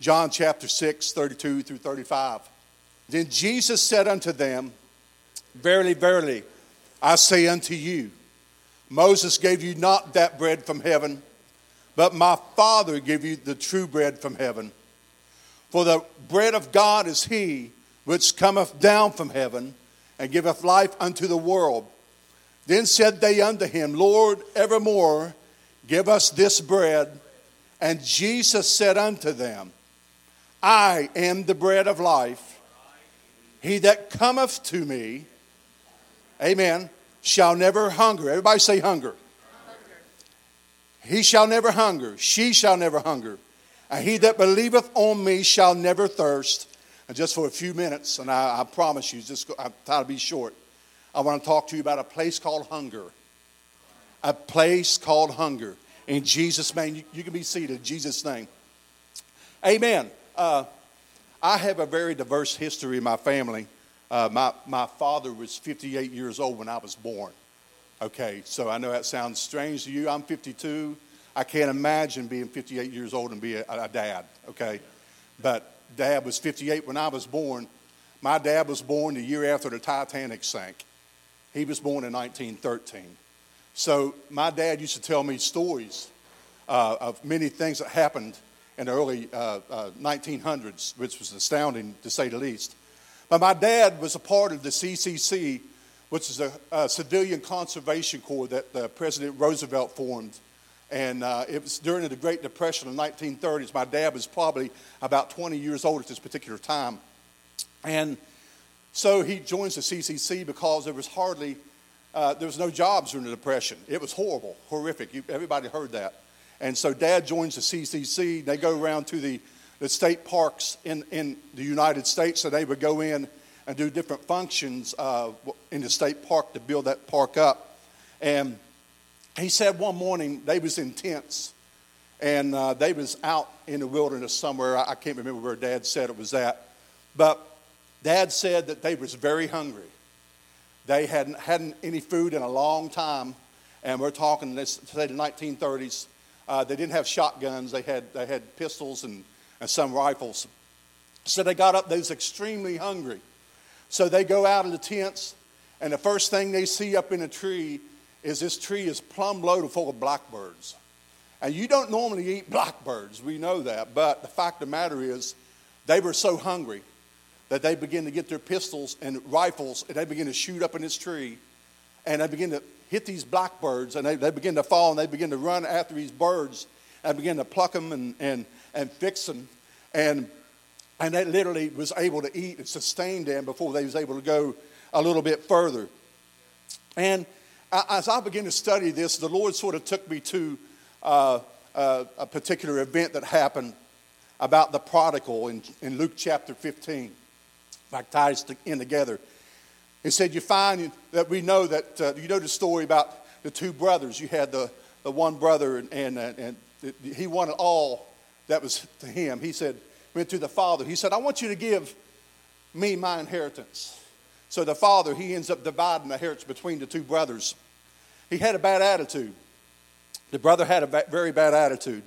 John chapter 6, 32 through 35. Then Jesus said unto them, Verily, verily, I say unto you, Moses gave you not that bread from heaven, but my Father gave you the true bread from heaven. For the bread of God is he which cometh down from heaven and giveth life unto the world. Then said they unto him, Lord, evermore give us this bread. And Jesus said unto them, I am the bread of life. He that cometh to me, amen, shall never hunger. Everybody say hunger. He shall never hunger. She shall never hunger. And he that believeth on me shall never thirst. And just for a few minutes, and I, I promise you, just I'm trying to be short. I want to talk to you about a place called hunger. A place called hunger. In Jesus' name, you, you can be seated. In Jesus' name. Amen. Uh, I have a very diverse history in my family. Uh, my, my father was 58 years old when I was born. Okay, so I know that sounds strange to you. I'm 52. I can't imagine being 58 years old and be a, a dad, okay? But dad was 58 when I was born. My dad was born the year after the Titanic sank. He was born in 1913. So my dad used to tell me stories uh, of many things that happened in the early uh, uh, 1900s, which was astounding to say the least. But my dad was a part of the CCC, which is a, a civilian conservation corps that uh, President Roosevelt formed. And uh, it was during the Great Depression of the 1930s. My dad was probably about 20 years old at this particular time. And so he joins the CCC because there was hardly, uh, there was no jobs during the Depression. It was horrible, horrific. You, everybody heard that. And so dad joins the CCC. They go around to the, the state parks in, in the United States, so they would go in and do different functions uh, in the state park to build that park up. And he said one morning they was in tents, and uh, they was out in the wilderness somewhere. I, I can't remember where dad said it was at. But Dad said that they was very hungry. They hadn't had any food in a long time, and we're talking let's say the 1930s. Uh, they didn't have shotguns. They had they had pistols and, and some rifles. So they got up. They was extremely hungry. So they go out of the tents, and the first thing they see up in a tree is this tree is plumb loaded full of blackbirds. And you don't normally eat blackbirds. We know that. But the fact of the matter is, they were so hungry that they begin to get their pistols and rifles and they begin to shoot up in this tree and they begin to hit these blackbirds and they, they begin to fall and they begin to run after these birds and begin to pluck them and, and, and fix them. And, and they literally was able to eat and sustain them before they was able to go a little bit further. And as I began to study this, the Lord sort of took me to uh, uh, a particular event that happened about the prodigal in, in Luke chapter 15 like ties in together. He said, You find that we know that, uh, you know the story about the two brothers. You had the, the one brother, and, and, uh, and he wanted all that was to him. He said, Went to the father. He said, I want you to give me my inheritance. So the father, he ends up dividing the inheritance between the two brothers. He had a bad attitude. The brother had a very bad attitude.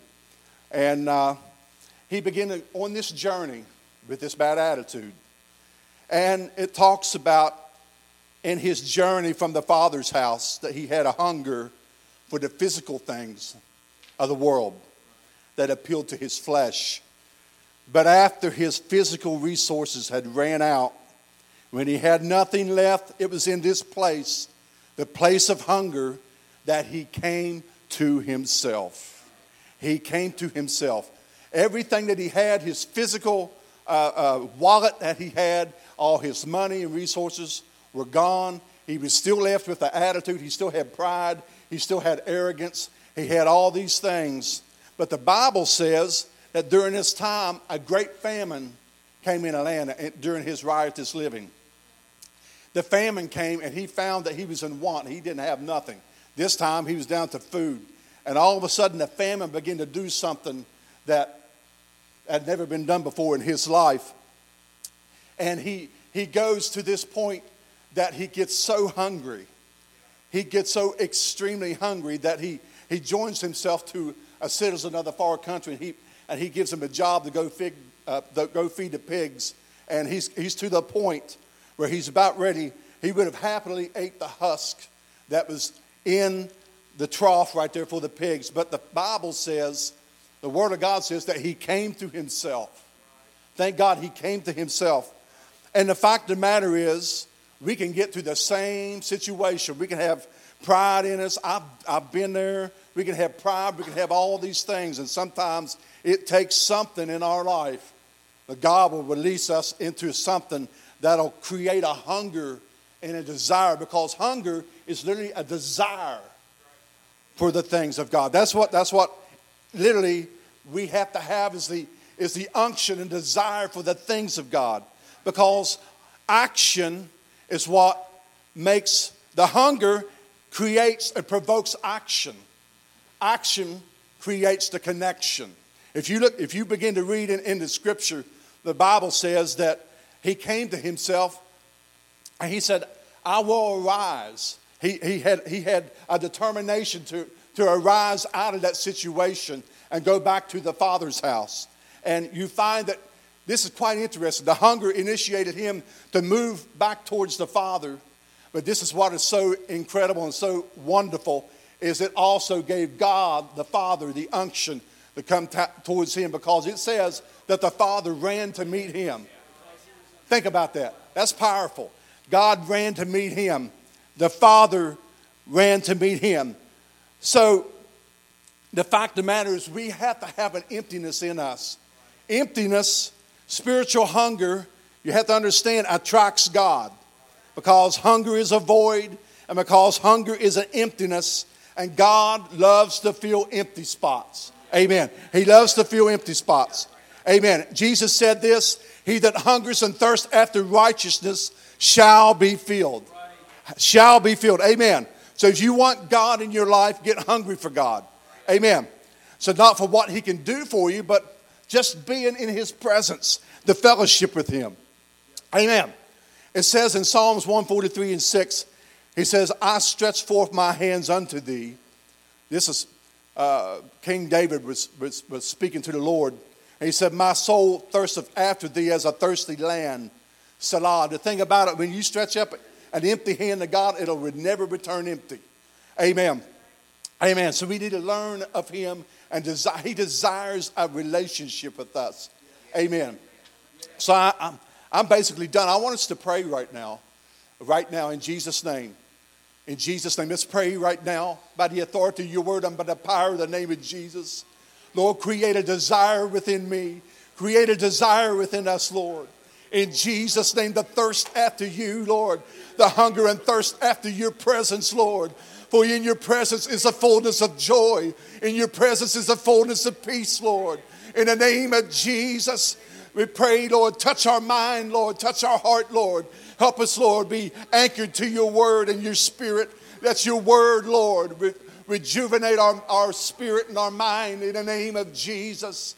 And uh, he began on this journey with this bad attitude. And it talks about in his journey from the Father's house that he had a hunger for the physical things of the world that appealed to his flesh. But after his physical resources had ran out, when he had nothing left, it was in this place, the place of hunger, that he came to himself. He came to himself. Everything that he had, his physical uh, uh, wallet that he had, all his money and resources were gone. He was still left with the attitude. He still had pride. He still had arrogance. He had all these things. But the Bible says that during this time, a great famine came in land during his riotous living. The famine came and he found that he was in want. He didn't have nothing. This time he was down to food. And all of a sudden, the famine began to do something that had never been done before in his life. And he, he goes to this point that he gets so hungry. He gets so extremely hungry that he, he joins himself to a citizen of the far country. And he, and he gives him a job to go, fig, uh, to go feed the pigs. And he's, he's to the point where he's about ready. He would have happily ate the husk that was in the trough right there for the pigs. But the Bible says, the Word of God says that he came to himself. Thank God he came to himself. And the fact of the matter is, we can get through the same situation. We can have pride in us. I've, I've been there. We can have pride. We can have all these things. And sometimes it takes something in our life that God will release us into something that'll create a hunger and a desire because hunger is literally a desire for the things of God. That's what, that's what literally we have to have is the, is the unction and desire for the things of God because action is what makes the hunger creates and provokes action. Action creates the connection. If you look, if you begin to read in, in the scripture, the Bible says that he came to himself and he said, I will arise. He, he, had, he had a determination to, to arise out of that situation and go back to the Father's house. And you find that this is quite interesting. The hunger initiated him to move back towards the Father. But this is what is so incredible and so wonderful is it also gave God the Father the unction to come t- towards him because it says that the Father ran to meet him. Think about that. That's powerful. God ran to meet him. The Father ran to meet him. So the fact of the matter is we have to have an emptiness in us. Emptiness Spiritual hunger, you have to understand, attracts God because hunger is a void and because hunger is an emptiness, and God loves to fill empty spots. Amen. He loves to fill empty spots. Amen. Jesus said this He that hungers and thirsts after righteousness shall be filled. Shall be filled. Amen. So if you want God in your life, get hungry for God. Amen. So not for what He can do for you, but just being in his presence, the fellowship with him. Amen. It says in Psalms 143 and 6, he says, I stretch forth my hands unto thee. This is uh, King David was, was, was speaking to the Lord. And he said, My soul thirsteth after thee as a thirsty land. Selah. The thing about it, when you stretch up an empty hand to God, it'll never return empty. Amen. Amen. So we need to learn of him and desire, he desires a relationship with us. Amen. So I, I'm, I'm basically done. I want us to pray right now, right now in Jesus' name. In Jesus' name, let's pray right now by the authority of your word and by the power of the name of Jesus. Lord, create a desire within me. Create a desire within us, Lord. In Jesus' name, the thirst after you, Lord. The hunger and thirst after your presence, Lord. For in your presence is a fullness of joy. In your presence is a fullness of peace, Lord. In the name of Jesus, we pray, Lord, touch our mind, Lord, touch our heart, Lord. Help us, Lord, be anchored to your word and your spirit. That's your word, Lord. Re- rejuvenate our, our spirit and our mind in the name of Jesus.